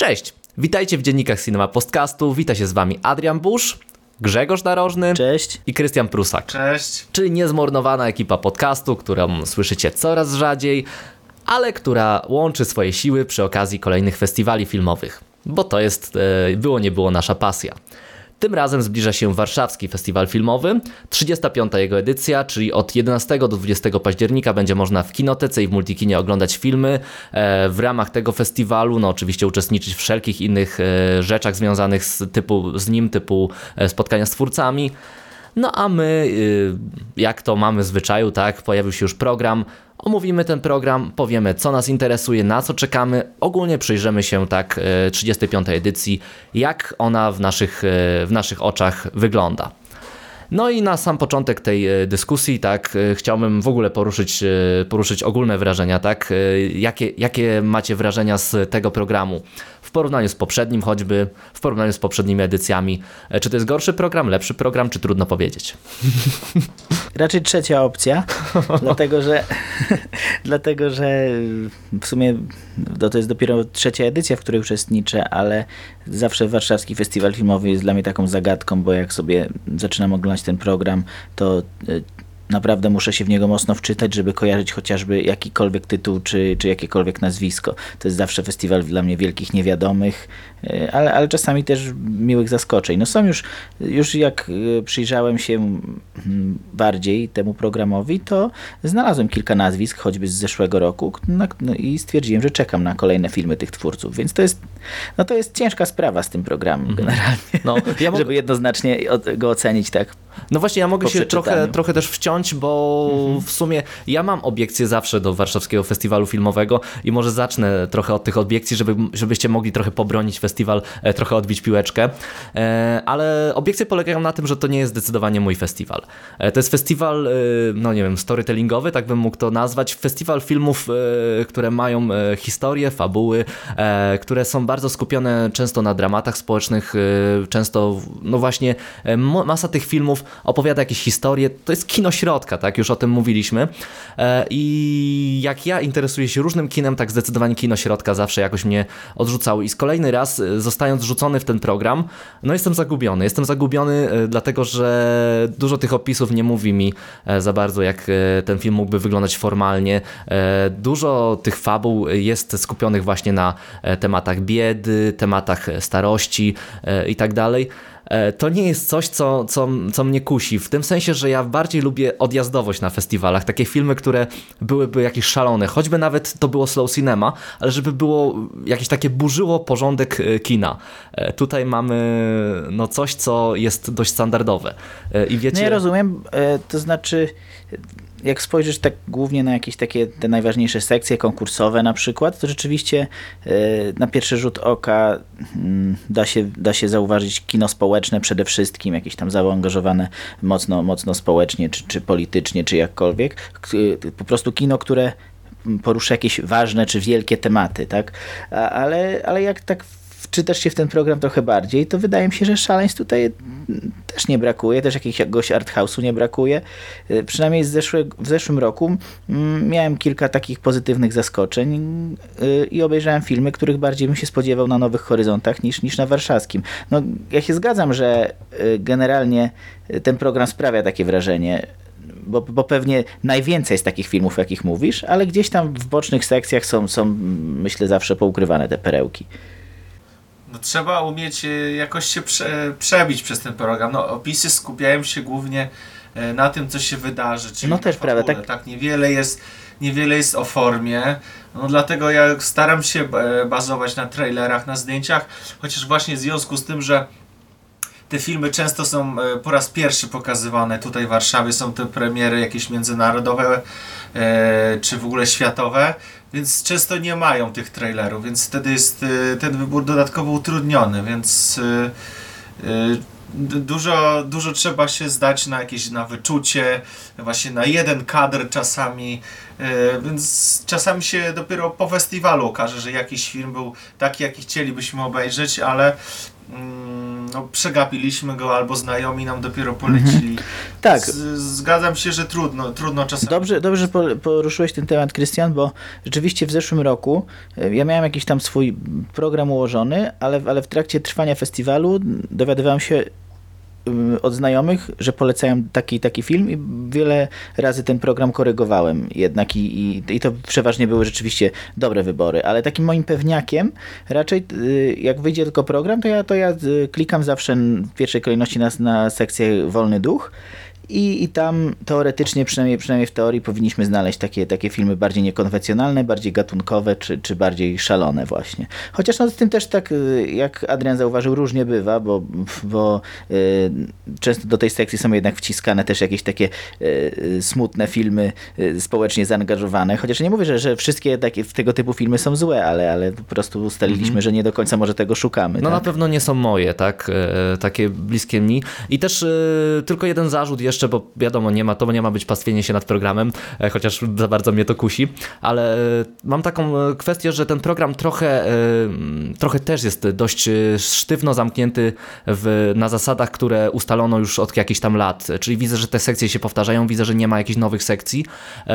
Cześć! Witajcie w dziennikach Cinema Podcastu. Wita się z wami Adrian Busz, Grzegorz Narożny Cześć. i Krystian Prusak. Cześć. Czyli niezmornowana ekipa podcastu, którą słyszycie coraz rzadziej, ale która łączy swoje siły przy okazji kolejnych festiwali filmowych. Bo to jest, e, było nie było nasza pasja. Tym razem zbliża się Warszawski Festiwal Filmowy, 35. jego edycja, czyli od 11 do 20 października będzie można w kinotece i w multikinie oglądać filmy. E, W ramach tego festiwalu, no oczywiście uczestniczyć w wszelkich innych e, rzeczach związanych z, typu, z nim, typu e, spotkania z twórcami. No a my, y, jak to mamy w zwyczaju, tak, pojawił się już program, omówimy ten program, powiemy co nas interesuje, na co czekamy, ogólnie przyjrzymy się tak y, 35. edycji, jak ona w naszych, y, w naszych oczach wygląda. No i na sam początek tej dyskusji, tak, chciałbym w ogóle poruszyć, poruszyć ogólne wrażenia, tak, jakie, jakie macie wrażenia z tego programu w porównaniu z poprzednim choćby, w porównaniu z poprzednimi edycjami. E, Czy to jest gorszy program, lepszy program, czy trudno powiedzieć? Raczej trzecia opcja, dlatego że dlatego, że w sumie to jest dopiero trzecia edycja, w której uczestniczę, ale zawsze Warszawski Festiwal Filmowy jest dla mnie taką zagadką, bo jak sobie zaczynam oglądać ten program, to y, naprawdę muszę się w niego mocno wczytać, żeby kojarzyć chociażby jakikolwiek tytuł, czy, czy jakiekolwiek nazwisko. To jest zawsze festiwal dla mnie wielkich niewiadomych, ale, ale czasami też miłych zaskoczeń. No są już, już jak y, przyjrzałem się bardziej temu programowi, to znalazłem kilka nazwisk, choćby z zeszłego roku na, no i stwierdziłem, że czekam na kolejne filmy tych twórców, więc to jest, no to jest ciężka sprawa z tym programem generalnie, No, ja żeby jednoznacznie go ocenić tak. No właśnie, ja mogę się trochę, trochę też wciąć, bo w sumie ja mam obiekcje zawsze do Warszawskiego Festiwalu Filmowego i może zacznę trochę od tych obiekcji, żeby, żebyście mogli trochę pobronić festiwal, e, trochę odbić piłeczkę. E, Ale obiekcje polegają na tym, że to nie jest zdecydowanie mój festiwal. E, To jest festiwal, no nie wiem, storytellingowy, tak bym mógł to nazwać. Festiwal filmów, które mają historie, fabuły, które są bardzo skupione często na dramatach społecznych, często, no właśnie, masa tych filmów opowiada jakieś historie. To jest kino środka, tak? Już o tym mówiliśmy. I jak ja interesuję się różnym kinem, tak zdecydowanie kino środka zawsze jakoś mnie odrzucało. I z kolejny raz, zostając rzucony w ten program, no jestem zagubiony. Jestem zagubiony, e, dlatego że dużo tych opisów nie mówi mi e, za bardzo, jak e, ten film mógłby wyglądać formalnie. Dużo tych fabuł jest skupionych właśnie na tematach biedy, tematach starości i tak dalej. E, To nie jest coś, co, co, co mnie kusi. W tym sensie, że ja bardziej lubię odjazdowość na festiwalach. Takie filmy, które byłyby jakieś szalone. Choćby nawet to było slow cinema, ale żeby było jakieś takie burzyło porządek e, kina. E, Tutaj mamy no coś, co jest dość standardowe. I wiecie... No ja rozumiem, to znaczy jak spojrzysz tak głównie na jakieś takie te najważniejsze sekcje konkursowe na przykład, to rzeczywiście e, na pierwszy rzut oka mm, da się, da się zauważyć kino społeczne przede wszystkim, jakieś tam zaangażowane mocno, mocno społecznie, czy, czy politycznie, czy jakkolwiek. K- Po prostu kino, które porusza jakieś ważne czy wielkie tematy, tak? Ale, ale jak tak wczytasz się w ten program trochę bardziej, to wydaje mi się, że szaleństw tutaj mm, też nie brakuje, też jakiegoś arthouse'u nie brakuje. Y, Przynajmniej z zeszłe, w zeszłym roku mm, miałem kilka takich pozytywnych zaskoczeń y, i obejrzałem filmy, których bardziej bym się spodziewał na Nowych Horyzontach niż, niż na Warszawskim. No, ja się zgadzam, że y, generalnie ten program sprawia takie wrażenie, bo, bo pewnie najwięcej jest takich filmów, jakich mówisz, ale gdzieś tam w bocznych sekcjach są, są myślę, zawsze poukrywane te perełki. No, trzeba umieć e, jakoś się prze, przebić przez ten program. No, opisy skupiają się głównie e, na tym, co się wydarzy. Czyli No też prawda, fabule, tak- tak niewiele jest, niewiele jest o formie. No, dlatego ja staram się e, bazować na trailerach, na zdjęciach, chociaż właśnie w związku z tym, że te filmy często są po raz pierwszy pokazywane tutaj w Warszawie, są te premiery jakieś międzynarodowe czy w ogóle światowe, więc często nie mają tych trailerów, więc wtedy jest e, ten wybór dodatkowo utrudniony, więc e, d- dużo, dużo trzeba się zdać na jakieś na wyczucie, właśnie na jeden kadr czasami, więc czasami się dopiero po festiwalu okaże, że jakiś film był taki, jaki chcielibyśmy obejrzeć, ale no, przegapiliśmy go albo znajomi nam dopiero polecili. Tak. Z, zgadzam się, że trudno, trudno czasami. Dobrze, dobrze poruszyłeś ten temat, Krystian, bo rzeczywiście w zeszłym roku e, ja miałem jakiś tam swój program ułożony, ale, ale w trakcie trwania festiwalu dowiadywałem się od znajomych, że polecają taki taki film i wiele razy ten program korygowałem jednak i, i, i to przeważnie były rzeczywiście dobre wybory, ale takim moim pewniakiem raczej y, jak wyjdzie tylko program, to ja, to ja y, klikam zawsze w pierwszej kolejności na, na sekcję Wolny Duch i, I tam teoretycznie, przynajmniej, przynajmniej w teorii, powinniśmy znaleźć takie, takie filmy bardziej niekonwencjonalne, bardziej gatunkowe, czy, czy bardziej szalone właśnie. Chociaż no, z tym też tak, y, jak Adrian zauważył, różnie bywa, bo, bo y, często do tej sekcji są jednak wciskane też jakieś takie y, y, smutne filmy y, społecznie zaangażowane. Chociaż nie mówię, że, że wszystkie takie, tego typu filmy są złe, ale, ale po prostu ustaliliśmy, że nie do końca może tego szukamy. No tak? na pewno nie są moje, tak? E, takie bliskie mi. I też tylko jeden zarzut jeszcze, bo wiadomo, nie ma, to nie ma być pastwienie się nad programem, e, chociaż za bardzo mnie to kusi, ale e, mam taką e, kwestię, że ten program trochę, trochę też jest dość sztywno zamknięty w, na zasadach, które ustalono już od jakichś tam lat. Czyli widzę, że te sekcje się powtarzają, widzę, że nie ma jakichś nowych sekcji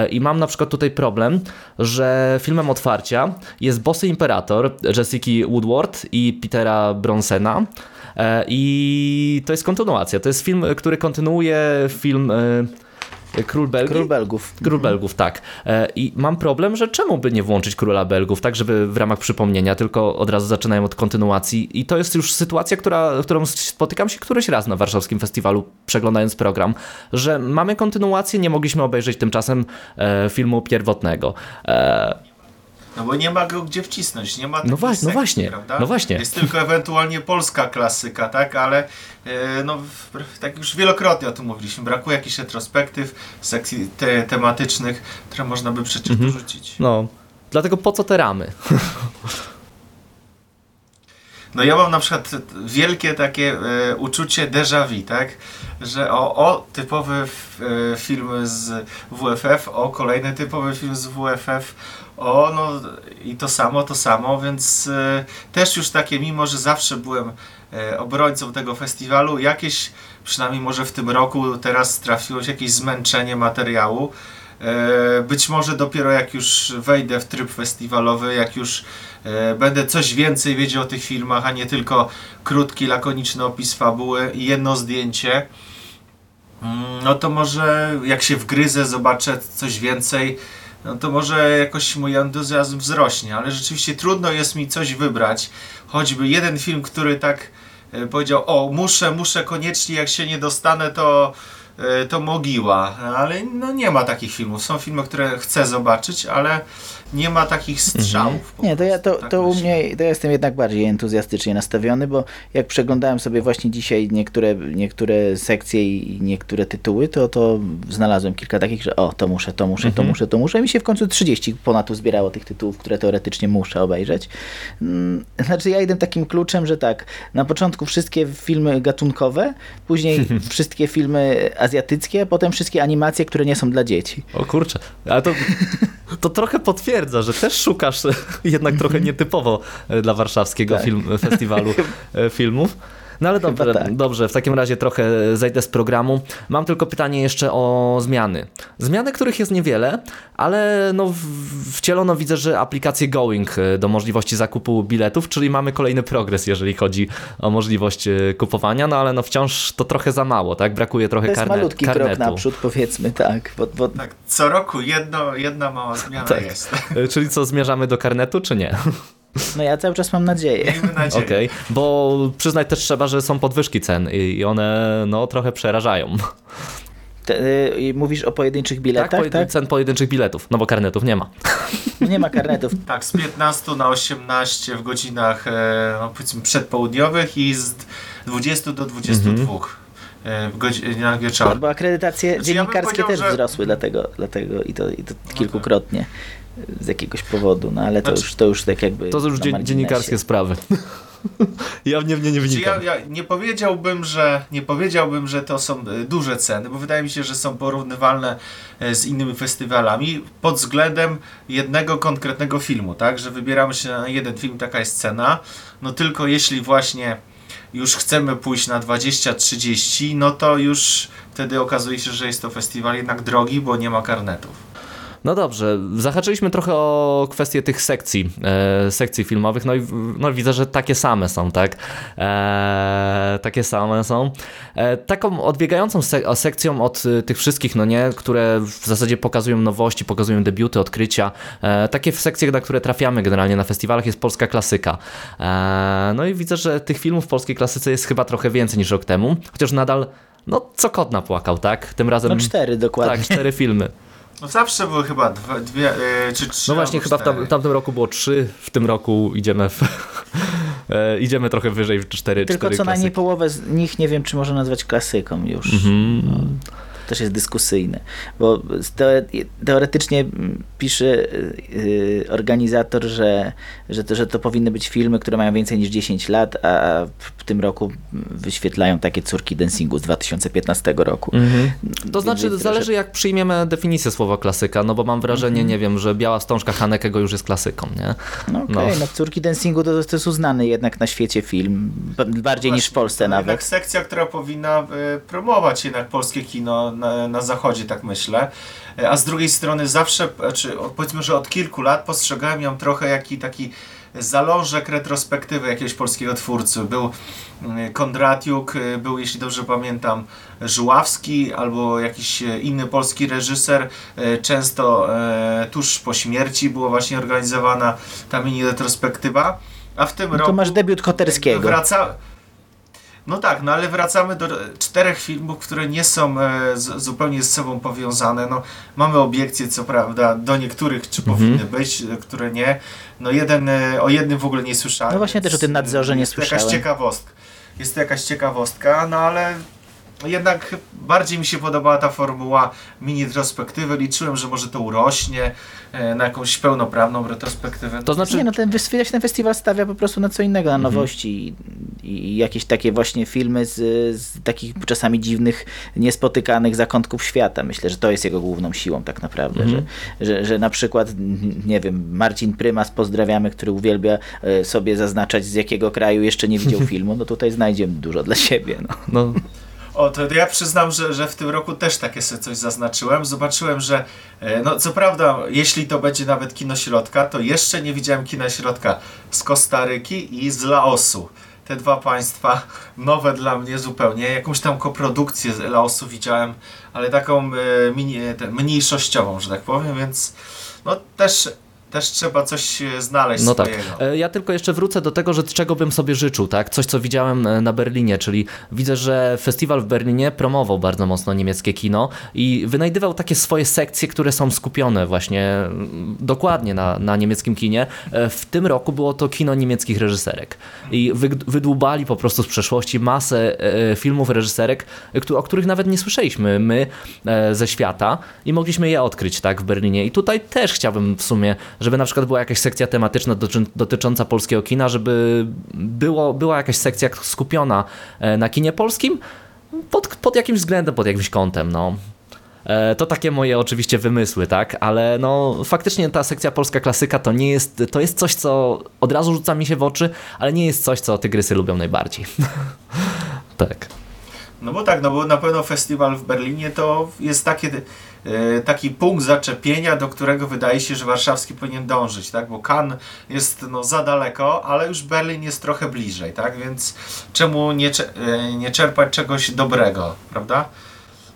i mam na przykład tutaj problem, że filmem otwarcia jest Bossy Imperator Jessica Woodward i Petera Bronsena. E, I to jest kontynuacja. To jest film, który kontynuuje film e, Król Belgii. Król Belgów. Król Belgów, tak. E, I mam problem, że czemu by nie włączyć Króla Belgów, tak żeby w ramach przypomnienia, tylko od razu zaczynają od kontynuacji. I to jest już sytuacja, która, którą spotykam się któryś raz na warszawskim festiwalu, przeglądając program, że mamy kontynuację, nie mogliśmy obejrzeć tymczasem filmu pierwotnego. No bo nie ma go gdzie wcisnąć, nie ma No wa- no sekcji, właśnie, prawda? no właśnie. Jest tylko ewentualnie polska klasyka, tak? Ale e, no, tak już wielokrotnie o tym mówiliśmy, brakuje jakichś retrospektyw, sekcji te, tematycznych, które można by przecież Mhm. dorzucić. no, dlatego po co te ramy? No ja mam na przykład wielkie takie e, uczucie déjà vu, tak? Że o, o typowy f, e, film z WFF, o kolejny typowy film z WFF, o no i to samo, to samo, więc e, też już takie, mimo że zawsze byłem e, obrońcą tego festiwalu, jakieś, przynajmniej może w tym roku teraz trafiło się jakieś zmęczenie materiału. E, Być może dopiero jak już wejdę w tryb festiwalowy, jak już będę coś więcej wiedział o tych filmach, a nie tylko krótki, lakoniczny opis fabuły i jedno zdjęcie, mm, no to może jak się wgryzę, zobaczę coś więcej, no to może jakoś mój entuzjazm wzrośnie, ale rzeczywiście trudno jest mi coś wybrać, choćby jeden film, który tak e, powiedział, o muszę, muszę koniecznie, jak się nie dostanę, to to mogiła, ale no nie ma takich filmów. Są filmy, które chcę zobaczyć, ale nie ma takich strzałów. po Nie, to ja to, tak to u mnie to ja jestem jednak bardziej entuzjastycznie nastawiony, bo jak przeglądałem sobie właśnie dzisiaj niektóre, niektóre sekcje i niektóre tytuły, to, to znalazłem kilka takich, że o, to muszę, to muszę, to Mhm. muszę, to muszę. I mi się w końcu 30 ponad uzbierało tych tytułów, które teoretycznie muszę obejrzeć. Mm, Znaczy ja idę takim kluczem, że tak, na początku wszystkie filmy gatunkowe, później wszystkie filmy azjatyckie, a potem wszystkie animacje, które nie są dla dzieci. O kurczę, ale to, to trochę potwierdza, że też szukasz jednak trochę nietypowo e, dla warszawskiego Tak. film, festiwalu e, filmów. No ale dobrze, tak. dobrze, w takim razie trochę zejdę z programu. Mam tylko pytanie jeszcze o zmiany. Zmiany, których jest niewiele, ale no w- wcielono widzę, że aplikację Going e, do możliwości zakupu biletów, czyli mamy kolejny progres, jeżeli chodzi o możliwość e, kupowania, no ale no wciąż to trochę za mało, tak? Brakuje trochę To jest karnet, malutki karnetu. krok naprzód, powiedzmy, tak. Bo, bo Tak, co roku jedno, jedna mała zmiana Tak. jest. E, Czyli co, zmierzamy do karnetu, czy nie? no ja cały czas mam nadzieję. Miejmy nadzieję. Okej, bo przyznać też trzeba, że są podwyżki cen i one no trochę przerażają. Te, y, mówisz o pojedynczych biletach, tak, tak? pojedyn- cen pojedynczych biletów, no bo karnetów nie ma. Nie ma karnetów. Tak, z 15 na 18 w godzinach e, no, powiedzmy przedpołudniowych i z 20 do 22 e, w godzinach wieczornych. Bo akredytacje Znaczy, ja dziennikarskie powiedział, też że- wzrosły, dlatego, dlatego i to, i to kilkukrotnie z jakiegoś powodu, no ale to, Znaczy- już, to już tak jakby To już dziennikarskie sprawy. ja w nie, nie, nie Czy wnikam. ja, ja nie powiedziałbym, że nie powiedziałbym, że to są e, duże ceny, bo wydaje mi się, że są porównywalne e, z innymi festiwalami pod względem jednego konkretnego filmu, tak? Że wybieramy się na jeden film, taka jest cena. No tylko jeśli właśnie już chcemy pójść na 20-30, no to już wtedy okazuje się, że jest to festiwal jednak drogi, bo nie ma karnetów. No dobrze, zahaczyliśmy trochę o kwestię tych sekcji, e, sekcji filmowych, no i no widzę, że takie same są, tak? E, takie same są. E, taką odbiegającą se sekcją od e, tych wszystkich, no nie, które w zasadzie pokazują nowości, pokazują debiuty, odkrycia. E, takie sekcje, na które trafiamy generalnie na festiwalach jest polska klasyka. E, no i widzę, że tych filmów w polskiej klasyce jest chyba trochę więcej niż rok temu, chociaż nadal no, co kot napłakał, tak? Tym razem. No cztery dokładnie. Tak, cztery filmy. No zawsze były chyba dwa, dwie, yy, czy trzy. No właśnie, chyba w, tam, w, tamtym roku było trzy, w tym roku idziemy w, e, idziemy trochę wyżej w cztery Tylko cztery co klasyki. najmniej połowę z nich nie wiem, czy można nazwać klasyką już. Mm -hmm. no też jest dyskusyjne, bo teoretycznie pisze y, organizator, że, że, to, że to powinny być filmy, które mają więcej niż 10 lat, a w tym roku wyświetlają takie córki dancingu z 2015 roku. -hmm. To znaczy, zależy jak przyjmiemy definicję słowa klasyka, no bo mam wrażenie, -hmm. nie wiem, że Biała Wstążka Hanekego już jest klasyką, nie? No okej, okay. no. no córki dancingu to, to jest uznany jednak na świecie film, bardziej no niż w Polsce to nawet. Jednak sekcja, która powinna y, promować jednak polskie kino na, na zachodzie, tak myślę. A z drugiej strony zawsze, czy powiedzmy, że od kilku lat postrzegałem ją trochę jaki taki zalążek retrospektywy jakiegoś polskiego twórcy. Był mm, Kondratiuk, był, jeśli dobrze pamiętam, Żuławski albo jakiś inny polski reżyser. Często e, tuż po śmierci była właśnie organizowana ta mini retrospektywa. A w tym no to roku... masz debiut Koterskiego. Wraca, no tak, no ale wracamy do czterech filmów, które nie są e, z, zupełnie z sobą powiązane. No, mamy obiekcje, co prawda, do niektórych, czy mhm. powinny być, które nie. No jeden, e, o jednym w ogóle nie słyszałem. No właśnie też o tym nadzorze nie słyszałem. Jakaś ciekawostka. Jest to jakaś ciekawostka, no ale jednak bardziej mi się podobała ta formuła mini retrospektywy. Liczyłem, że może to urośnie e, na jakąś pełnoprawną retrospektywę. To znaczy... Nie, no ten, ten festiwal stawia po prostu na co innego, na mhm. nowości i, i, jakieś takie właśnie filmy z, z, takich czasami dziwnych, niespotykanych zakątków świata. Myślę, że to jest jego główną siłą tak naprawdę, mhm. że, że, że na przykład, nie wiem, Marcin Prymas, pozdrawiamy, który uwielbia e, sobie zaznaczać z jakiego kraju jeszcze nie widział filmu, no tutaj znajdziemy dużo dla siebie. No. no. O, to ja przyznam, że, że w tym roku też takie sobie coś zaznaczyłem. Zobaczyłem, że e, no co prawda, jeśli to będzie nawet kino środka, to jeszcze nie widziałem kina środka z Kostaryki i z Laosu. Te dwa państwa nowe dla mnie zupełnie. Jakąś tam koprodukcję z Laosu widziałem, ale taką e, mini, mniejszościową, że tak powiem, więc no też też trzeba coś e, znaleźć no swojego. tak. Ja tylko jeszcze wrócę do tego, że czego bym sobie życzył, tak? Coś, co widziałem e, na Berlinie, czyli widzę, że festiwal w Berlinie promował bardzo mocno niemieckie kino i wynajdywał takie swoje sekcje, które są skupione właśnie mm, dokładnie na, na niemieckim kinie. W tym roku było to kino niemieckich reżyserek i wydłubali po prostu z przeszłości masę filmów reżyserek, o których nawet nie słyszeliśmy my ze świata i mogliśmy je odkryć, tak, w Berlinie. I tutaj też chciałbym w sumie żeby na przykład była jakaś sekcja tematyczna dotycząca polskiego kina, żeby było, była jakaś sekcja skupiona e, na kinie polskim pod, pod jakimś względem, pod jakimś kątem, no. E, to takie moje oczywiście wymysły, tak, ale no faktycznie ta sekcja polska klasyka to nie jest, to jest coś, co od razu rzuca mi się w oczy, ale nie jest coś, co tygrysy lubią najbardziej. tak. No bo tak, no bo na pewno festiwal w Berlinie to jest takie E, taki punkt zaczepienia, do którego wydaje się, że warszawski powinien dążyć, tak? Bo Cannes jest no, za daleko, ale już Berlin jest trochę bliżej, tak? Więc czemu nie, e, nie czerpać czegoś dobrego, prawda?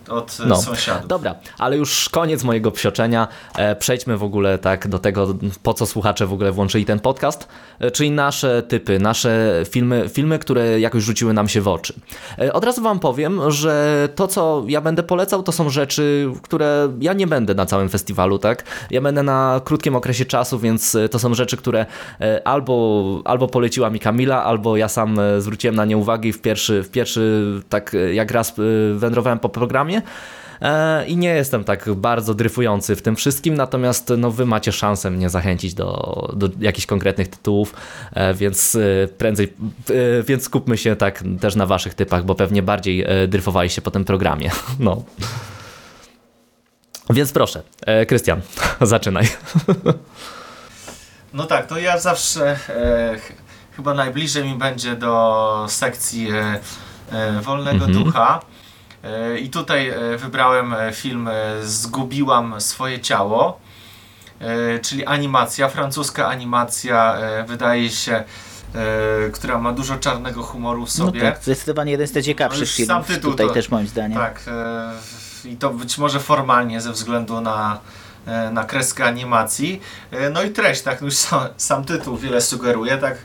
Od no. sąsiadów. Dobra, ale już koniec mojego psioczenia. E, przejdźmy w ogóle tak do tego, po co słuchacze w ogóle włączyli ten podcast, e, czyli nasze typy, nasze filmy, filmy, które jakoś rzuciły nam się w oczy. E, od razu wam powiem, że to, co ja będę polecał, to są rzeczy, które ja nie będę na całym festiwalu, tak? Ja będę na krótkim okresie czasu, więc to są rzeczy, które albo, albo poleciła mi Kamila, albo ja sam zwróciłem na nie uwagę i w pierwszy, w pierwszy tak jak raz wędrowałem po programie, E, i nie jestem tak bardzo dryfujący w tym wszystkim, natomiast no, wy macie szansę mnie zachęcić do, do jakichś konkretnych tytułów, e, więc e, prędzej, więc skupmy się tak też na waszych typach, bo pewnie bardziej dryfowaliście po tym programie. No. Więc proszę, Krystian, zaczynaj. No tak, to ja zawsze chyba najbliżej mi będzie do sekcji e, e, Wolnego Mhm. Ducha. E, I tutaj e, wybrałem e, film Zgubiłam swoje ciało, czyli animacja, francuska animacja, wydaje się, która ma dużo czarnego humoru w No sobie. tak, zdecydowanie jeden z No ciekawszych filmów tytuł tutaj to- też moim zdaniem. Tak, i to być może formalnie ze względu na, na kreskę animacji. No i treść, tak, no już sam, sam tytuł wiele sugeruje, tak.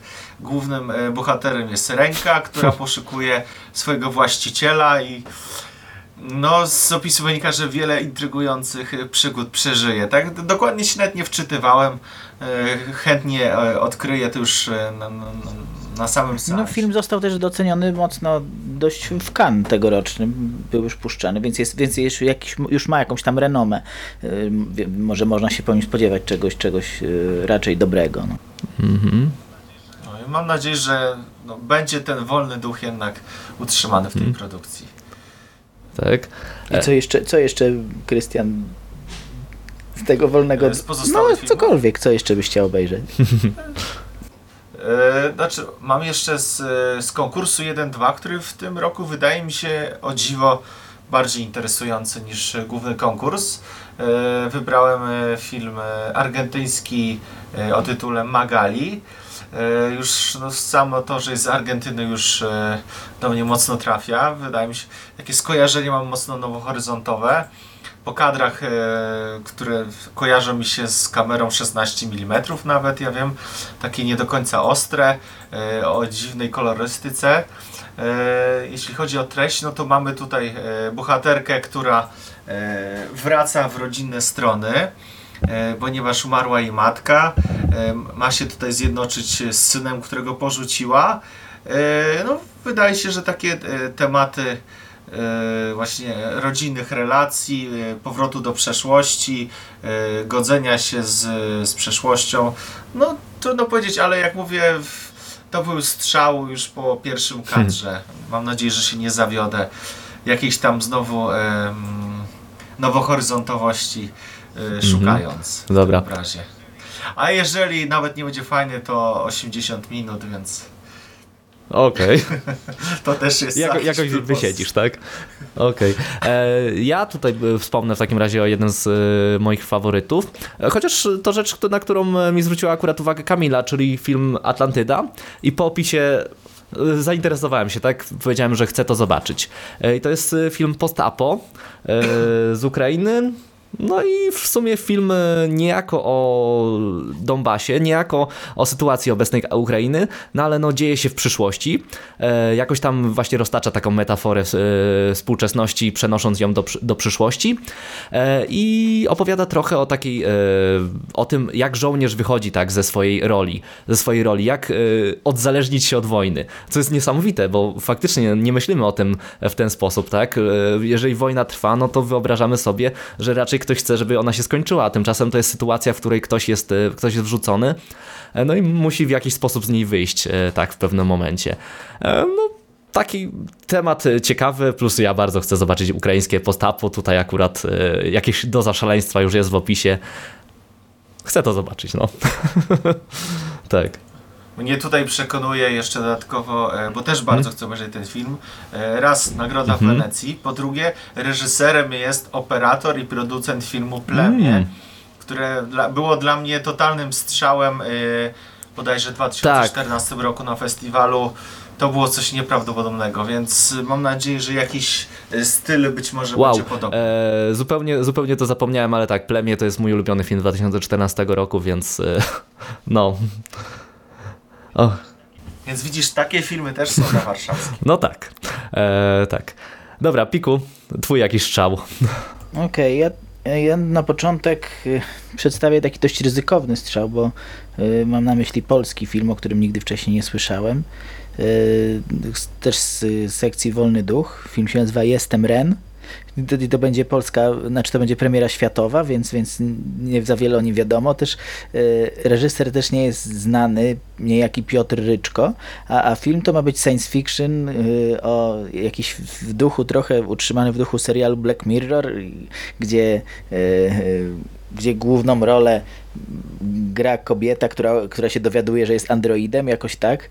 Głównym e, bohaterem jest ręka, która poszukuje swojego właściciela i no, z opisu wynika, że wiele intrygujących przygód przeżyje. Tak, dokładnie się nawet nie wczytywałem. E, Chętnie e, odkryję to już na, na, na samym No, seansie. film został też doceniony mocno dość w Cannes tegorocznym, był już puszczany, więc, jest, więc już, jakiś, już ma jakąś tam renomę. Może można się po nim spodziewać czegoś, czegoś raczej dobrego. No. Mhm. Mam nadzieję, że no, będzie ten wolny duch jednak utrzymany w tej Mhm. produkcji. Tak. I co jeszcze, co jeszcze Krystian, z tego wolnego... E, z pozostałych No, cokolwiek, co jeszcze byś chciał obejrzeć. E, znaczy, mam jeszcze z, e, z konkursu 1-2, który w tym roku wydaje mi się o dziwo bardziej interesujący niż e, główny konkurs. E, wybrałem e, film e, argentyński e, o tytule Magali. E, już no, samo to, że jest z Argentyny już e, do mnie mocno trafia. Wydaje mi się, takie skojarzenie mam mocno nowohoryzontowe. Po kadrach, e, które kojarzą mi się z kamerą 16 mm nawet, ja wiem, takie nie do końca ostre, o dziwnej kolorystyce. Jeśli chodzi o treść, no to mamy tutaj bohaterkę, która wraca w rodzinne strony, ponieważ umarła jej matka. E, Ma się tutaj zjednoczyć z synem, którego porzuciła. E, No, wydaje się, że takie e, tematy e, właśnie rodzinnych relacji, e, powrotu do przeszłości, e, godzenia się z, z przeszłością. No trudno powiedzieć, ale jak mówię, to był strzał już po pierwszym kadrze. Mam nadzieję, że się nie zawiodę. Jakiejś tam znowu nowohoryzontowości e, szukając w Dobra. tym obrazie. A jeżeli nawet nie będzie fajny, to 80 minut, więc Okej. to też jest Jako, jakoś wysiedzisz, tak? Okej. E, Ja tutaj e, wspomnę w takim razie o jednym z e, moich faworytów. Chociaż to rzecz, na którą mi zwróciła akurat uwagę Kamila, czyli film Atlantyda. I po opisie zainteresowałem się, tak? Powiedziałem, że chcę to zobaczyć. I to jest film post-apo z Ukrainy. No i w sumie film niejako o Donbasie, niejako o sytuacji obecnej Ukrainy, no ale no dzieje się w przyszłości. E, jakoś tam właśnie roztacza taką metaforę e, współczesności, przenosząc ją do, do przyszłości. E, I opowiada trochę o takiej, e, o tym, jak żołnierz wychodzi tak ze swojej roli, ze swojej roli, jak e, odzależnić się od wojny. Co jest niesamowite, bo faktycznie nie myślimy o tym w ten sposób, tak? E, Jeżeli wojna trwa, no to wyobrażamy sobie, że raczej ktoś chce, żeby ona się skończyła, a tymczasem to jest sytuacja, w której ktoś jest, e, ktoś jest wrzucony, e, no i musi w jakiś sposób z niej wyjść, e, tak, w pewnym momencie. No, taki temat ciekawy, plus ja bardzo chcę zobaczyć ukraińskie postapo, tutaj akurat jakieś doza szaleństwa już jest w opisie. Chcę to zobaczyć, no. tak. Mnie tutaj przekonuje jeszcze dodatkowo, e, bo też bardzo chcę obejrzeć ten film. e, Raz nagroda w Mhm. Wenecji, po drugie reżyserem jest operator i producent filmu Plemię, Mm. które dla, było dla mnie totalnym strzałem e, bodajże w 2014 roku na festiwalu. To było coś nieprawdopodobnego, więc mam nadzieję, że jakiś styl być może Wow, będzie podobny. e, zupełnie, zupełnie to zapomniałem, ale tak, Plemię to jest mój ulubiony film 2014 roku, więc e, no. O, Więc widzisz, takie filmy też są na warszawskim. no tak, e, tak. Dobra, Piku, twój jakiś strzał. Okej, ja, ja na początek y, przedstawię taki dość ryzykowny strzał, bo y, mam na myśli polski film, o którym nigdy wcześniej nie słyszałem. Y, też z sekcji Wolny Duch. Film się nazywa Jestem Ren. I to, będzie polska, znaczy to będzie premiera światowa, więc, więc nie za wiele o nim wiadomo. Też y, reżyser też nie jest znany, niejaki Piotr Ryczko, a, a film to ma być science fiction y, o jakiś w duchu trochę utrzymany w duchu serialu Black Mirror, gdzie y, gdzie główną rolę gra kobieta, która, która się dowiaduje, że jest androidem, jakoś tak.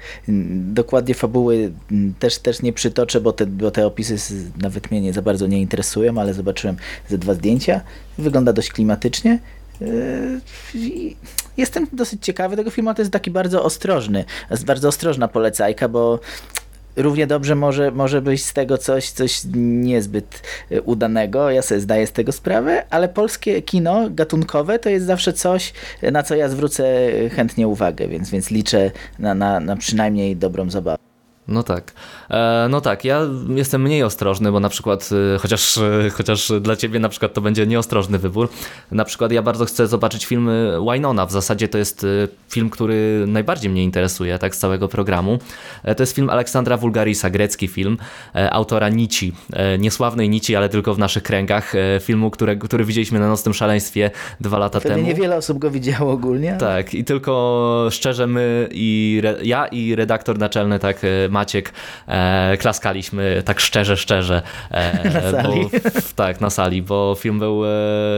Dokładnie fabuły też, też nie przytoczę, bo te, bo te opisy nawet mnie nie za bardzo nie interesują, ale zobaczyłem ze dwa zdjęcia. Wygląda dość klimatycznie. Yy, jestem dosyć ciekawy tego filmu, to jest taki bardzo ostrożny, bardzo ostrożna polecajka, bo równie dobrze może, może być z tego coś, coś niezbyt e, udanego, ja sobie zdaję z tego sprawę, ale polskie kino gatunkowe to jest zawsze coś, na co ja zwrócę chętnie uwagę, więc, więc liczę na, na, na przynajmniej dobrą zabawę. No tak. E, no tak, ja jestem mniej ostrożny, bo na przykład, e, chociaż, e, chociaż dla ciebie na przykład to będzie nieostrożny wybór, na przykład ja bardzo chcę zobaczyć film Wynona. W zasadzie to jest film, który najbardziej mnie interesuje, tak, z całego programu. To jest film Aleksandra Wulgarisa, grecki film, autora Nici. Niesławnej Nici, ale tylko w naszych kręgach. Filmu, które, który widzieliśmy na Nocnym Szaleństwie dwa lata Wtedy temu. niewiele osób go widziało ogólnie. Tak, i tylko szczerze my i ja i redaktor naczelny, tak, Maciek e, klaskaliśmy tak szczerze, szczerze. E, na sali. Bo, tak, na sali, bo film był e,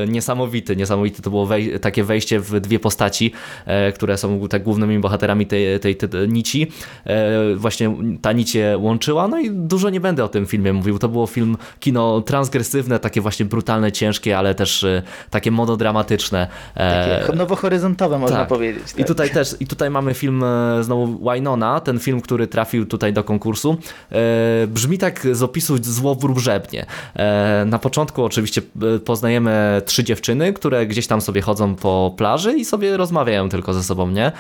niesamowity, niesamowity. To było wej takie wejście w dwie postaci, e, które są tak głównymi bohaterami tej, tej, tej nici. E, właśnie ta nić je łączyła, no i dużo nie będę o tym filmie mówił. To było film, kino transgresywne, takie właśnie brutalne, ciężkie, ale też e, takie monodramatyczne. Takie nowohoryzontowe można tak. powiedzieć. Tak. I tutaj też, i tutaj mamy film znowu Wynona, ten film, który trafił tutaj tutaj do konkursu. E, brzmi tak z opisu złowróżebnie. E, na początku oczywiście e, poznajemy trzy dziewczyny, które gdzieś tam sobie chodzą po plaży i sobie rozmawiają tylko ze sobą, nie?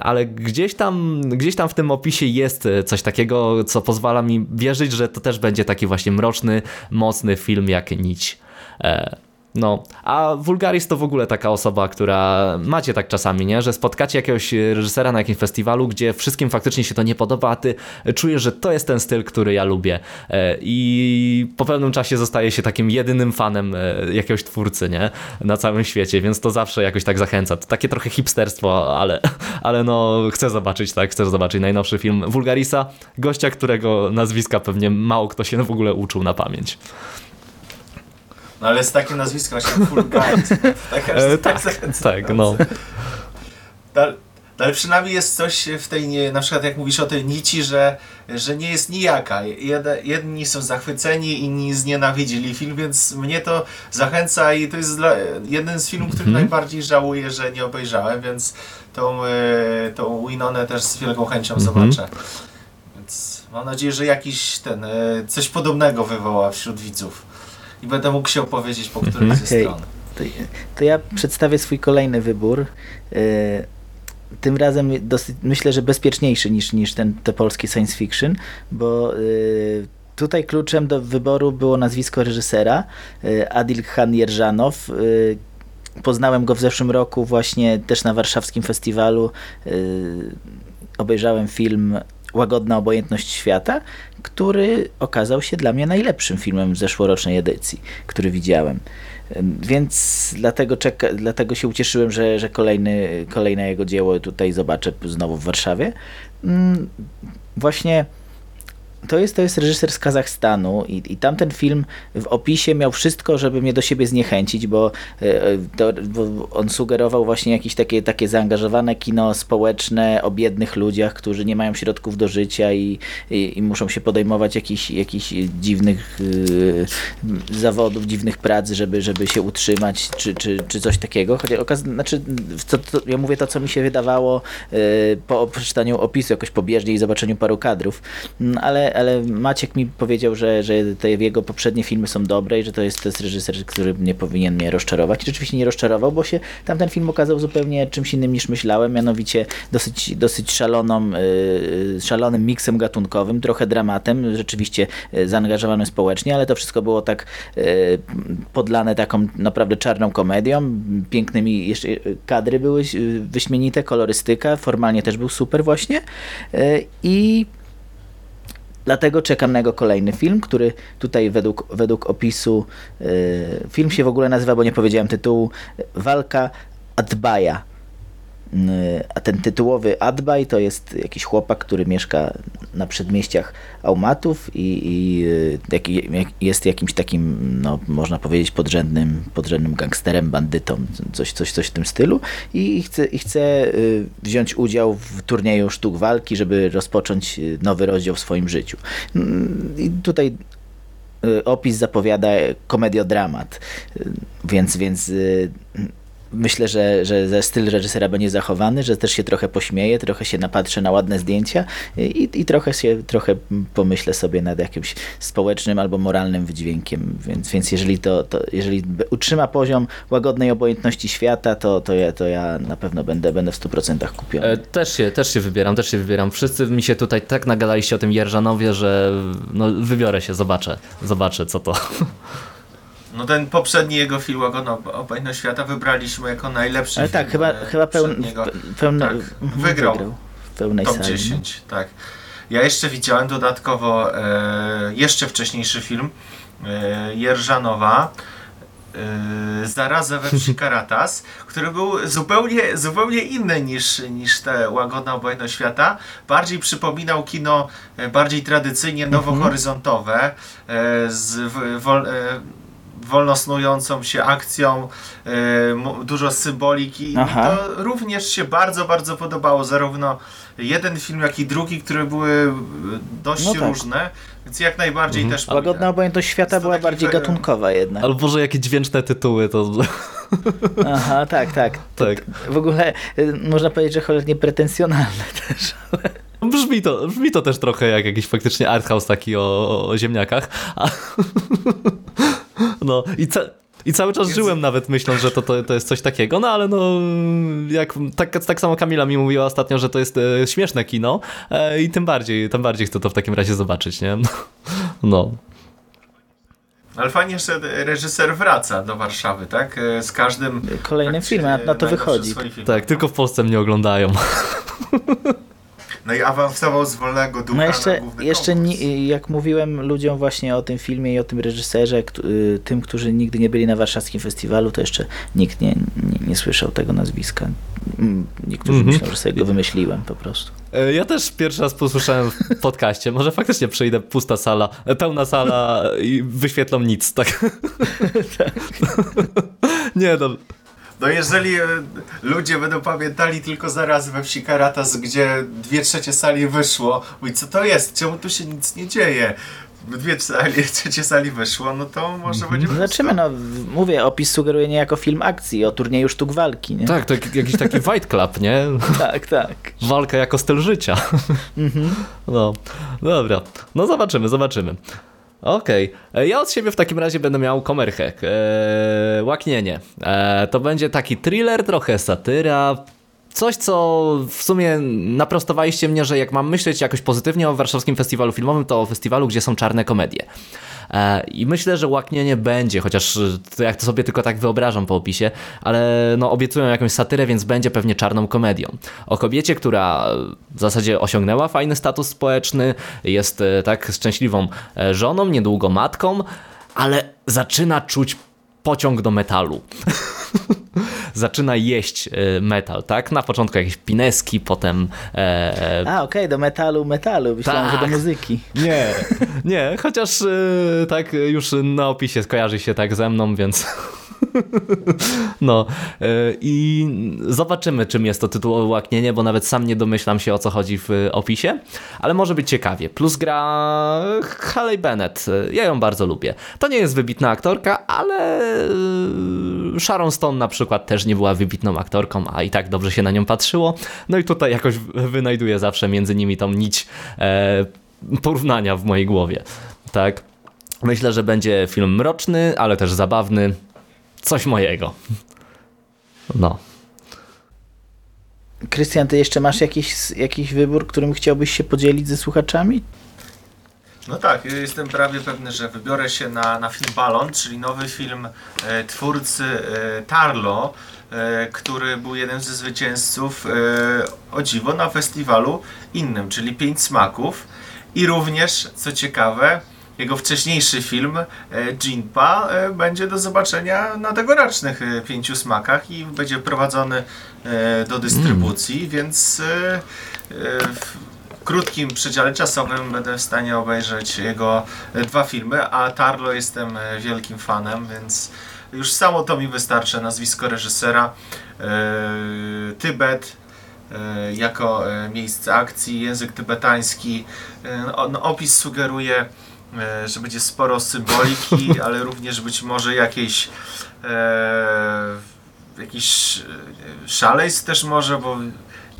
Ale gdzieś tam, gdzieś tam w tym opisie jest coś takiego, co pozwala mi wierzyć, że to też będzie taki właśnie mroczny, mocny film jak Nić. No, a Vulgaris to w ogóle taka osoba, która macie tak czasami, nie? Że spotkacie jakiegoś reżysera na jakimś festiwalu, gdzie wszystkim faktycznie się to nie podoba, a ty czujesz, że to jest ten styl, który ja lubię. E, I po pewnym czasie zostaje się takim jedynym fanem e, jakiegoś twórcy, nie? Na całym świecie, więc to zawsze jakoś tak zachęca. To takie trochę hipsterstwo, ale, ale no chcę zobaczyć, tak? Chcę zobaczyć najnowszy film Vulgarisa, gościa, którego nazwiska pewnie mało kto się w ogóle uczył na pamięć. No ale z takim nazwiskiem się Fulgaris. tak, e, tak, tak, tak, no. ale przynajmniej jest coś w tej, nie, na przykład jak mówisz o tej nici, że, że nie jest nijaka. jedni są zachwyceni, inni znienawidzili film, więc mnie to zachęca i to jest dla, jeden z filmów, których hmm. najbardziej żałuję, że nie obejrzałem, więc tą, e, tą Winonę też z wielką chęcią hmm. zobaczę. Więc mam nadzieję, że jakiś ten, e, coś podobnego wywoła wśród widzów i będę mógł się opowiedzieć po której mhm. ze stron. To, to, ja przedstawię swój kolejny wybór. E, tym razem dosyć, myślę, że bezpieczniejszy niż, niż ten te polskie science fiction, bo e, tutaj kluczem do wyboru było nazwisko reżysera e, Adil Khan Jerżanow. Poznałem go w zeszłym roku właśnie też na warszawskim festiwalu. Obejrzałem film Łagodna obojętność świata, który okazał się dla mnie najlepszym filmem zeszłorocznej edycji, który widziałem. Więc dlatego, czeka, dlatego się ucieszyłem, że, że kolejny, kolejne jego dzieło tutaj zobaczę znowu w Warszawie. Mm, właśnie to jest, to jest reżyser z Kazachstanu i, i tamten film w opisie miał wszystko, żeby mnie do siebie zniechęcić, bo, e, to, bo on sugerował właśnie jakieś takie, takie zaangażowane kino społeczne o biednych ludziach, którzy nie mają środków do życia i, i, i muszą się podejmować jakichś, jakichś dziwnych y, zawodów, dziwnych prac, żeby, żeby się utrzymać, czy, czy, czy coś takiego. Chociaż okaz, znaczy, to, to, ja mówię to, co mi się wydawało y, po przeczytaniu opisu jakoś pobieżnie i zobaczeniu paru kadrów, mm, ale Maciek mi powiedział, że, że te jego poprzednie filmy są dobre i że to jest, to jest reżyser, który nie powinien mnie rozczarować. I rzeczywiście nie rozczarował, bo się tamten film okazał zupełnie czymś innym niż myślałem, mianowicie dosyć, dosyć szaloną, yy, szalonym miksem gatunkowym, trochę dramatem, rzeczywiście yy, zaangażowanym społecznie, ale to wszystko było tak podlane taką naprawdę czarną komedią, pięknymi jeszcze y, kadry były y, wyśmienite, kolorystyka, formalnie też był super właśnie y, i Dlatego czekam na jego kolejny film, który tutaj według, według opisu, yy, film się w ogóle nazywa, bo nie powiedziałem tytułu, Walka Adbaja. A ten tytułowy Adbaj to jest jakiś chłopak, który mieszka na przedmieściach Aumatów i, i jak jest jakimś takim, no, można powiedzieć, podrzędnym, podrzędnym gangsterem, bandytą, coś, coś, coś w tym stylu i chce, i chce y, wziąć udział w turnieju sztuk walki, żeby rozpocząć y, nowy rozdział w swoim życiu. Mm, I tutaj opis zapowiada komediodramat, więc, więc myślę, że, że styl reżysera będzie zachowany, że też się trochę pośmieje, trochę się napatrzę na ładne zdjęcia i, i trochę się trochę pomyślę sobie nad jakimś społecznym albo moralnym wydźwiękiem. Więc, więc jeżeli to, to jeżeli utrzyma poziom łagodnej obojętności świata, to, to, ja, to ja na pewno będę, będę w 100% kupiony. E, też się, też się wybieram, też się wybieram. Wszyscy mi się tutaj tak nagadaliście o tym Jerżanowie, że no, wybiorę się, zobaczę, zobaczę co to. No ten poprzedni jego film Łagodna Obojętność Świata wybraliśmy jako najlepszy Ale tak, chyba, e, chyba pełn, pełna, tak, mhm, wygrał, wygrał w pełnej top sali. 10, no. tak. Ja jeszcze widziałem dodatkowo e, jeszcze wcześniejszy film e, Jerżanowa e, Zaraza we wsi Karatas, który był zupełnie, zupełnie inny niż, niż te Łagodna Obojętność Świata. Bardziej przypominał kino e, bardziej tradycyjnie mhm. nowohoryzontowe, e, z w, wol, wolno snującą się akcją, yy, dużo symboliki. Aha. I to również się bardzo, bardzo podobało. Zarówno jeden film, jak i drugi, które były dość no tak. różne, więc jak najbardziej mhm. też. Łagodna obojętność świata była bardziej gatunkowa jednak. Ale Boże, jakie dźwięczne tytuły to. Aha, tak, tak. tak. W ogóle y, można powiedzieć, że cholernie pretensjonalne też. Ale... Brzmi to, brzmi to też trochę jak jakiś faktycznie arthouse taki o, o ziemniakach. A... No i, ca i cały czas żyłem nawet myśląc, że to, to, to jest coś takiego, no ale no jak tak, tak samo Kamila mi mówiła ostatnio, że to jest e, śmieszne kino e, i tym bardziej, tym bardziej chcę to w takim razie zobaczyć, nie? No. Ale fajnie, że reżyser wraca do Warszawy, tak? E, z każdym... Kolejnym filmem, na to wychodzi. Tak, tylko w Polsce mnie oglądają. No i awansował z wolnego ducha No jeszcze, jeszcze nie, jak mówiłem ludziom właśnie o tym filmie i o tym reżyserze, y, tym, którzy nigdy nie byli na warszawskim festiwalu, to jeszcze nikt nie, nie, nie słyszał tego nazwiska. Mm, niektórzy mm -hmm. myślą, że sobie go wymyśliłem po prostu. E, ja też pierwszy raz posłyszałem w podcaście. Może faktycznie przyjdę, pusta sala, e, pełna sala i wyświetlą nic, tak? tak. Nie, no. No jeżeli e, ludzie będą pamiętali tylko zaraz we wsi Karatas, gdzie dwie trzecie sali wyszło, i co to jest? Czemu tu się nic nie dzieje? Dwie sali, trzecie sali wyszło, no to może mhm. będzie Zobaczymy, no mówię, opis sugeruje niejako film akcji o turnieju sztuk walki, nie? Tak, to jakiś taki Fight Club, nie? tak, tak. Walka jako styl życia. Mhm. No, dobra. No zobaczymy, zobaczymy. Okej. Okay. E, ja od siebie w takim razie będę miał komerchek. Eee, łaknienie. Eee, to będzie taki thriller, trochę satyra. Coś, co w sumie naprostowaliście mnie, że jak mam myśleć jakoś pozytywnie o warszawskim festiwalu filmowym, to o festiwalu, gdzie są czarne komedie. E, I myślę, że łaknienie będzie, chociaż to jak to sobie tylko tak wyobrażam po opisie, ale no obiecują jakąś satyrę, więc będzie pewnie czarną komedią. O kobiecie, która w zasadzie osiągnęła fajny status społeczny, jest e, tak szczęśliwą e, żoną, niedługo matką, ale zaczyna czuć pociąg do metalu. zaczyna jeść e, metal, tak? Na początku jakieś pineski, potem... E... A, okej, okay, do metalu, metalu. Myślałem, tak. że do tak. muzyki. Nie, nie, chociaż e, tak już na opisie skojarzy się tak ze mną, więc... No e, i zobaczymy, czym jest to tytułowe łaknienie, bo nawet sam nie domyślam się o co chodzi w opisie, ale może być ciekawie. Plus gra Haley Bennett. Ja ją bardzo lubię. To nie jest wybitna aktorka, ale Sharon Stone na przykład też nie była wybitną aktorką, a i tak dobrze się na nią patrzyło. No i tutaj jakoś wynajduję zawsze między nimi tą nić e, porównania w mojej głowie. Tak. Myślę, że będzie film mroczny, ale też zabawny coś mojego. No. Krystian, ty jeszcze masz jakiś, jakiś wybór, którym chciałbyś się podzielić ze słuchaczami? No tak, jestem prawie pewny, że wybiorę się na, na film Balon, czyli nowy film e, twórcy e, Tarlo, e, który był jednym ze zwycięzców e, o dziwo na festiwalu innym, czyli Pięć Smaków. I również, co ciekawe, jego wcześniejszy film e, Jinpa e, będzie do zobaczenia na tegorocznych e, pięciu smakach i będzie prowadzony do dystrybucji, mm. więc krótkim przedziale czasowym będę w stanie obejrzeć jego dwa filmy, a Tarlo jestem wielkim fanem, więc już samo to mi wystarczy, nazwisko reżysera, Tybet, jako miejsce akcji, język tybetański. Opis sugeruje, że będzie sporo symboliki, ale również być może jakieś e, jakiś e, szaleństw też może, bo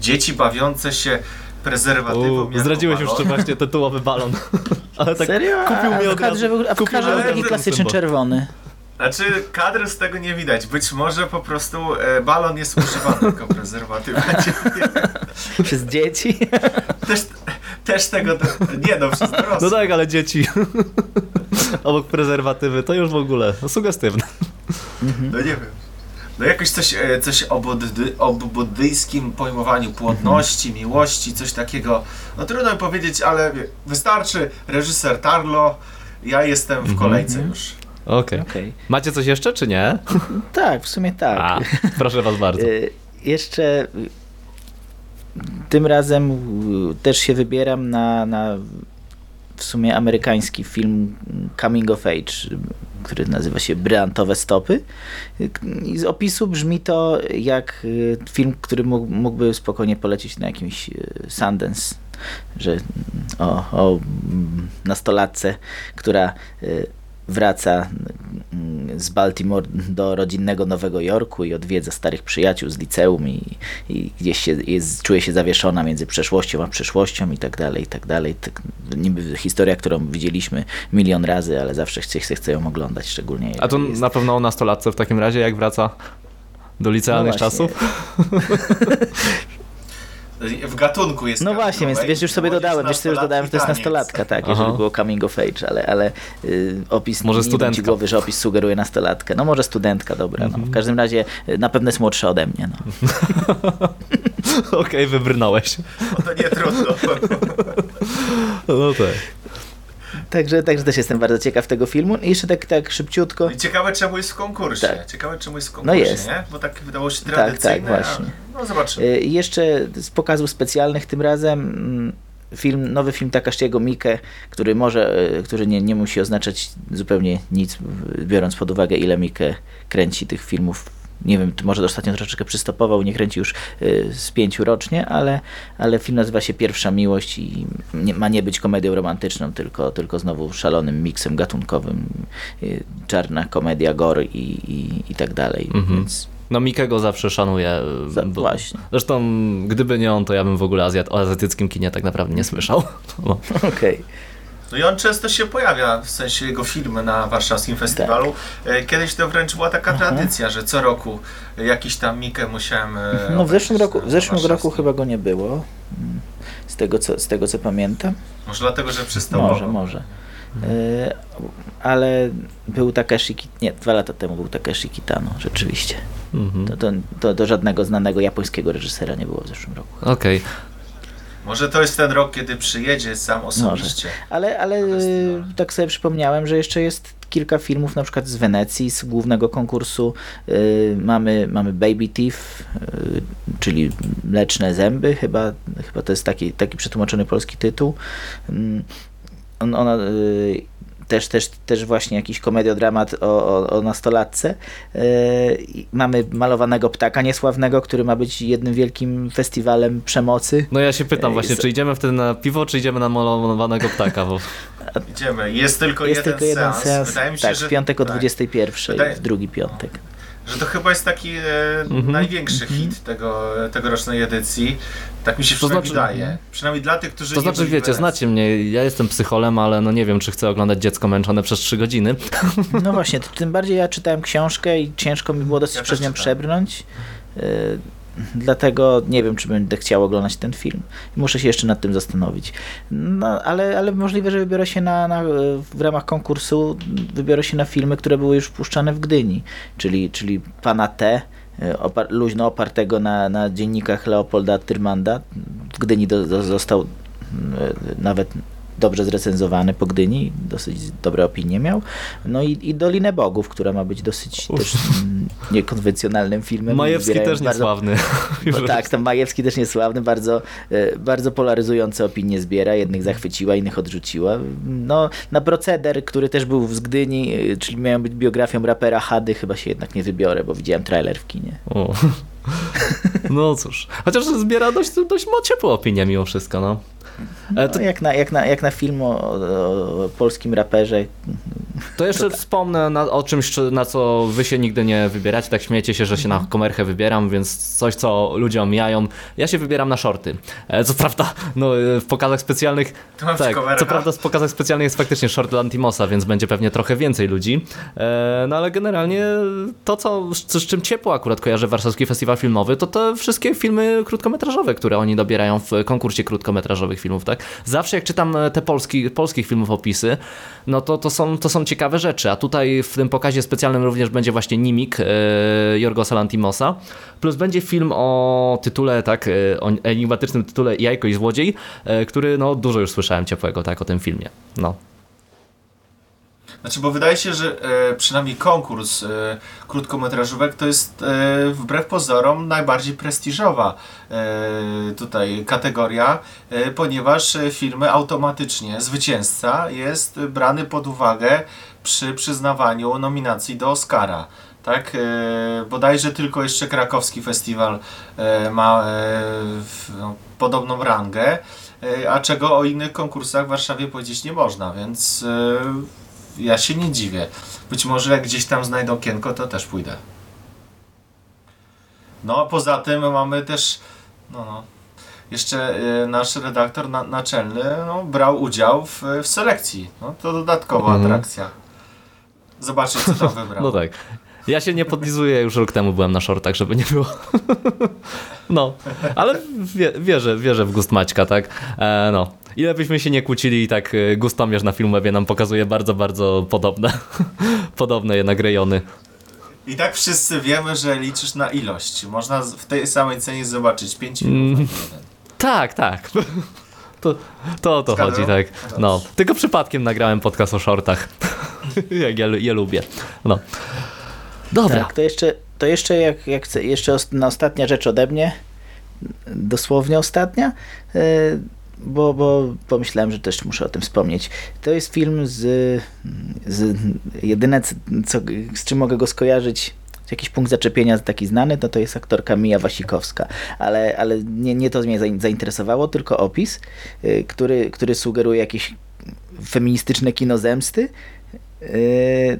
dzieci bawiące się prezerwatywą U, zdradziłeś już balon. czy właśnie tytułowy balon. Ale tak Serio? kupił mnie a od w kadrze, razu. a w kadrze był taki klasyczny czerwony. Znaczy, kadr z tego nie widać. Być może po prostu e, balon jest używany jako prezerwatywa. Przez dzieci. Też, też tego. Do... Nie no, przez dorosłych. No tak, ale dzieci. Obok prezerwatywy, to już w ogóle no, sugestywne. No nie wiem. No jakoś coś, e, coś o, buddy, o buddyjskim pojmowaniu płodności, miłości, coś takiego. No trudno mi powiedzieć, ale wystarczy reżyser Tarlo, ja jestem w kolejce już. Okej. Okej. Macie coś jeszcze, czy nie? Tak, w sumie tak. A, proszę was bardzo. Y, Jeszcze tym razem y, też się wybieram na, na w sumie amerykański film Coming of Age, który nazywa się Bryantowe Stopy. I z opisu brzmi to jak y, film, który mógł, mógłby spokojnie polecieć na jakimś y, Sundance, że o, o mm, nastolatce, która wraca mm, z Baltimore do rodzinnego Nowego Jorku i odwiedza starych przyjaciół z liceum i, i gdzieś się jest, czuje się zawieszona między przeszłością a przyszłością i tak dalej, i tak dalej. Tak, niby historia, którą widzieliśmy milion razy, ale zawsze chce, chce, chce ją oglądać, szczególnie A to jest... na pewno o nastolatce w takim razie, jak wraca do licealnych No czasów? W gatunku jest No właśnie, więc wiesz, już sobie dodałem, wiesz, już dodałem, że to jest nastolatka, tak, Aha. jeżeli było coming of age, ale, ale y, opis, Może nie studentka. głowy, że opis sugeruje nastolatkę. No może studentka, dobra, no. Mhm. W każdym razie y, na pewno jest młodsza ode mnie, no. Okej, wybrnąłeś. No to nie trudno. No tak. Także, także też jestem bardzo ciekaw tego filmu. I jeszcze tak, tak szybciutko. I Ciekawe czemu jest w konkursie. Tak. Ciekawe czemu jest w No konkursie, jest. nie? Bo tak wydało się tak, tradycyjne. właśnie. A, no zobaczymy. Y, I jeszcze z pokazów specjalnych tym razem mm, film, nowy film Takashiego Miike, który może, y, który nie, nie musi oznaczać zupełnie nic, biorąc pod uwagę ile Miike kręci tych filmów. Nie wiem, może ostatnio troszeczkę przystopował, nie kręci już y, z pięciu rocznie, ale, ale film nazywa się Pierwsza Miłość i nie, ma nie być komedią romantyczną, tylko, tylko znowu szalonym miksem gatunkowym. Y, czarna komedia, gore i, i, i tak dalej. Mhm. Więc No Mikego zawsze szanuję. za, bo- właśnie. Zresztą, gdyby nie on, to ja bym w ogóle Azjat, o azjatyckim kinie tak naprawdę nie słyszał. Okej. No i on często się pojawia, w sensie jego filmy na warszawskim festiwalu. E, Kiedyś to wręcz była taka Tak. Aha. tradycja, że co roku jakiś tam Mikę musiałem e, No w zeszłym roku, w zeszłym roku chyba go nie było. Mm, Z tego co, z tego co pamiętam. Może dlatego, że przystało. Może, może. E, ale był Takeshi nie, dwa lata temu był Takeshi Kitano, rzeczywiście. Mhm. To, to, to do żadnego znanego japońskiego reżysera nie było w zeszłym roku. Okej. Może to jest ten rok, kiedy przyjedzie sam osobiście. Ale, ale e, tak sobie przypomniałem, że jeszcze jest kilka filmów, na przykład z Wenecji, z głównego konkursu. E, mamy, mamy Baby Teeth, e, czyli Mleczne Zęby, chyba, chyba to jest taki, taki przetłumaczony polski tytuł. Mm, On, ona y, też, też, też właśnie jakiś komediodramat o, o, o nastolatce. Y, i mamy Malowanego Ptaka Niesławnego, który ma być jednym wielkim festiwalem przemocy. No ja się pytam Ej, właśnie, czy idziemy wtedy na piwo, czy idziemy na malowanego ptaka, bo Idziemy. Jest tylko Jest jeden tylko jeden seans. seans, Wydaje mi się, tak, że w piątek o tak, 21, Wydaje- w drugi piątek. Że to chyba jest taki e, największy hit tego, tegorocznej edycji. Tak mi się To przynajmniej znaczy- wydaje. Przynajmniej dla tych, którzy to nie znaczy, wiecie, znacie mnie, ja jestem psycholem, ale no nie wiem, czy chcę oglądać dziecko męczone przez 3 godziny. No właśnie, to tym bardziej ja czytałem książkę i ciężko mi było dosyć Ja przez nią czytałem. przebrnąć. Dlatego nie wiem, czy będę chciał oglądać ten film. Muszę się jeszcze nad tym zastanowić. No, ale, ale możliwe, że wybiorę się na, na, w ramach konkursu, wybiorę się na filmy, które były już puszczane w Gdyni, czyli, czyli Pana T, y, opar, luźno opartego na, na dziennikach Leopolda Tyrmanda. W Gdyni do, do, został y, nawet dobrze zrecenzowany po Gdyni, dosyć dobre opinie miał. No i, i Dolinę Bogów, która ma być dosyć też mm, niekonwencjonalnym filmem. Majewski też bardzo- niesławny. Bo tak, tam Majewski też niesławny, bardzo, e, bardzo polaryzujące opinie zbiera, jednych zachwyciła, innych odrzuciła. No, na proceder, który też był z Gdyni, e, czyli miał być biografią rapera Hady, chyba się jednak nie wybiorę, bo widziałem trailer w kinie. O. No cóż, chociaż zbiera dość, dość ciepłe opinie mimo wszystko, no. To, No, jak, na, jak, na, jak na film o, o polskim raperze, to jeszcze wspomnę na, o czymś, czy- na co wy się nigdy nie wybieracie, tak śmiejecie się, że się na komerchę wybieram, więc coś, co ludzie omijają. Ja się wybieram na shorty. E, co prawda, no, e, w pokazach specjalnych, To mam tak, co prawda w pokazach specjalnych jest faktycznie short Lantimosa, więc będzie pewnie trochę więcej ludzi. No ale generalnie to, co, z, z czym ciepło akurat kojarzy Warszawski Festiwal Filmowy, to te wszystkie filmy krótkometrażowe, które oni dobierają w konkursie krótkometrażowych filmów, tak? Zawsze jak czytam e, te polski, polskich filmów opisy, no to, to, są, to są ciekawe rzeczy, a tutaj w tym pokazie specjalnym również będzie właśnie Nimik e, Jorgosa Lantimosa, plus będzie film o tytule, tak, e, o enigmatycznym tytule Jajko i Złodziej, e, który, no, dużo już słyszałem ciepłego, tak, o tym filmie, no. Znaczy, bo wydaje się, że e, przynajmniej konkurs e, krótkometrażówek to jest e, wbrew pozorom najbardziej prestiżowa e, tutaj kategoria, e, ponieważ e, filmy automatycznie, zwycięzca jest brany pod uwagę przy przyznawaniu nominacji do Oscara. Tak, e, bodajże tylko jeszcze krakowski festiwal e, ma e, w, no, podobną rangę, e, a czego o innych konkursach w Warszawie powiedzieć nie można, więc e, ja się nie dziwię. Być może jak gdzieś tam znajdę okienko, to też pójdę. No a poza tym mamy też no, no, jeszcze e, nasz redaktor na, naczelny no, brał udział w, w selekcji. No, to dodatkowa Mhm. atrakcja. Zobaczyć, co tam wybrał. No tak. Ja się nie podlizuję, już rok temu byłem na shortach, żeby nie było. No, ale wie, wierzę, wierzę w gust Maćka, tak? E, no. Ile byśmy się nie kłócili, tak e, gustomierz na Filmwebie nam pokazuje bardzo, bardzo podobne, podobne jednak rejony. I tak wszyscy wiemy, że liczysz na ilość. Można w tej samej cenie zobaczyć 5 filmów. Mm. Tak, tak. To, to o to Zgadza? chodzi, tak. No tylko przypadkiem nagrałem podcast o shortach. Jak ja, je lubię. No. Dobra. Tak, to jeszcze, to jeszcze jak, jak chcę, jeszcze ostatnia rzecz ode mnie, dosłownie ostatnia, e, bo, bo pomyślałem, że też muszę o tym wspomnieć. To jest film z, z jedyne, co, z czym mogę go skojarzyć, jakiś punkt zaczepienia taki znany, to to jest aktorka Mija Wasikowska, ale, ale nie, nie to mnie zain- zainteresowało, tylko opis, y, który, który sugeruje jakieś feministyczne kino zemsty, nazy-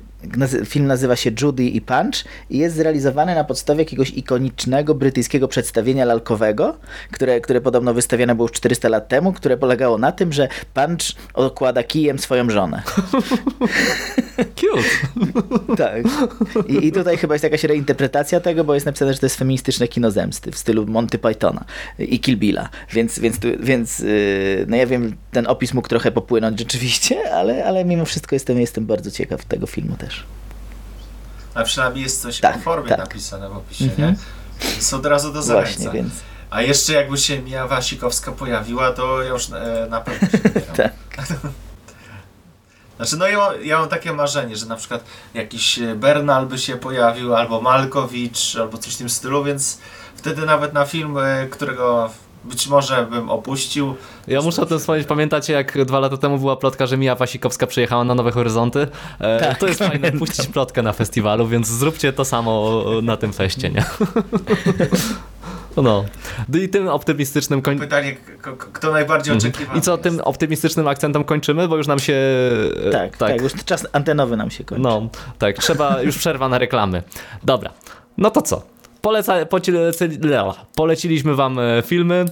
Film nazywa się Judy i Punch i jest zrealizowany na podstawie jakiegoś ikonicznego brytyjskiego przedstawienia lalkowego, które, które podobno wystawiane było już 400 lat temu, które polegało na tym, że Punch okłada kijem swoją żonę. Cute. Tak. I, I tutaj chyba jest jakaś reinterpretacja tego, bo jest napisane, że to jest feministyczne kino zemsty w stylu Monty Pythona i Kill Billa. Więc, więc, więc yy, no ja wiem, ten opis mógł trochę popłynąć rzeczywiście, ale, ale mimo wszystko jestem, jestem bardzo ciekaw tego filmu też. A przynajmniej jest coś Tak, o formie tak. napisane w opisie, Mhm. nie? Jest od razu do Właśnie, zachęcenia. więc A jeszcze jakby się Mija Wasikowska pojawiła, to już e, na pewno się tak. Znaczy, no ja, ja mam takie marzenie, że na przykład jakiś e, Bernal by się pojawił, albo Malkowicz, albo coś w tym stylu, więc wtedy nawet na film, e, którego być może bym opuścił. Ja muszę o tym wspomnieć. Pamiętacie, jak dwa lata temu była plotka, że Mija Wasikowska przyjechała na Nowe Horyzonty? E, Tak, to jest fajne puścić plotkę na festiwalu, więc zróbcie to samo na tym feście, nie? No. I tym optymistycznym koń... Pytanie, kto najbardziej oczekiwany Mhm. I co, tym optymistycznym akcentem kończymy, bo już nam się... e, Tak, tak, już czas antenowy nam się kończy. No, tak, trzeba, już przerwa na reklamy. Dobra, no to co? Poleca, poleciliśmy wam e, filmy.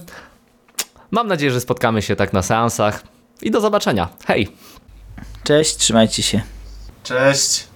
Mam nadzieję, że spotkamy się tak na seansach. I do zobaczenia. Hej! Cześć, trzymajcie się. Cześć!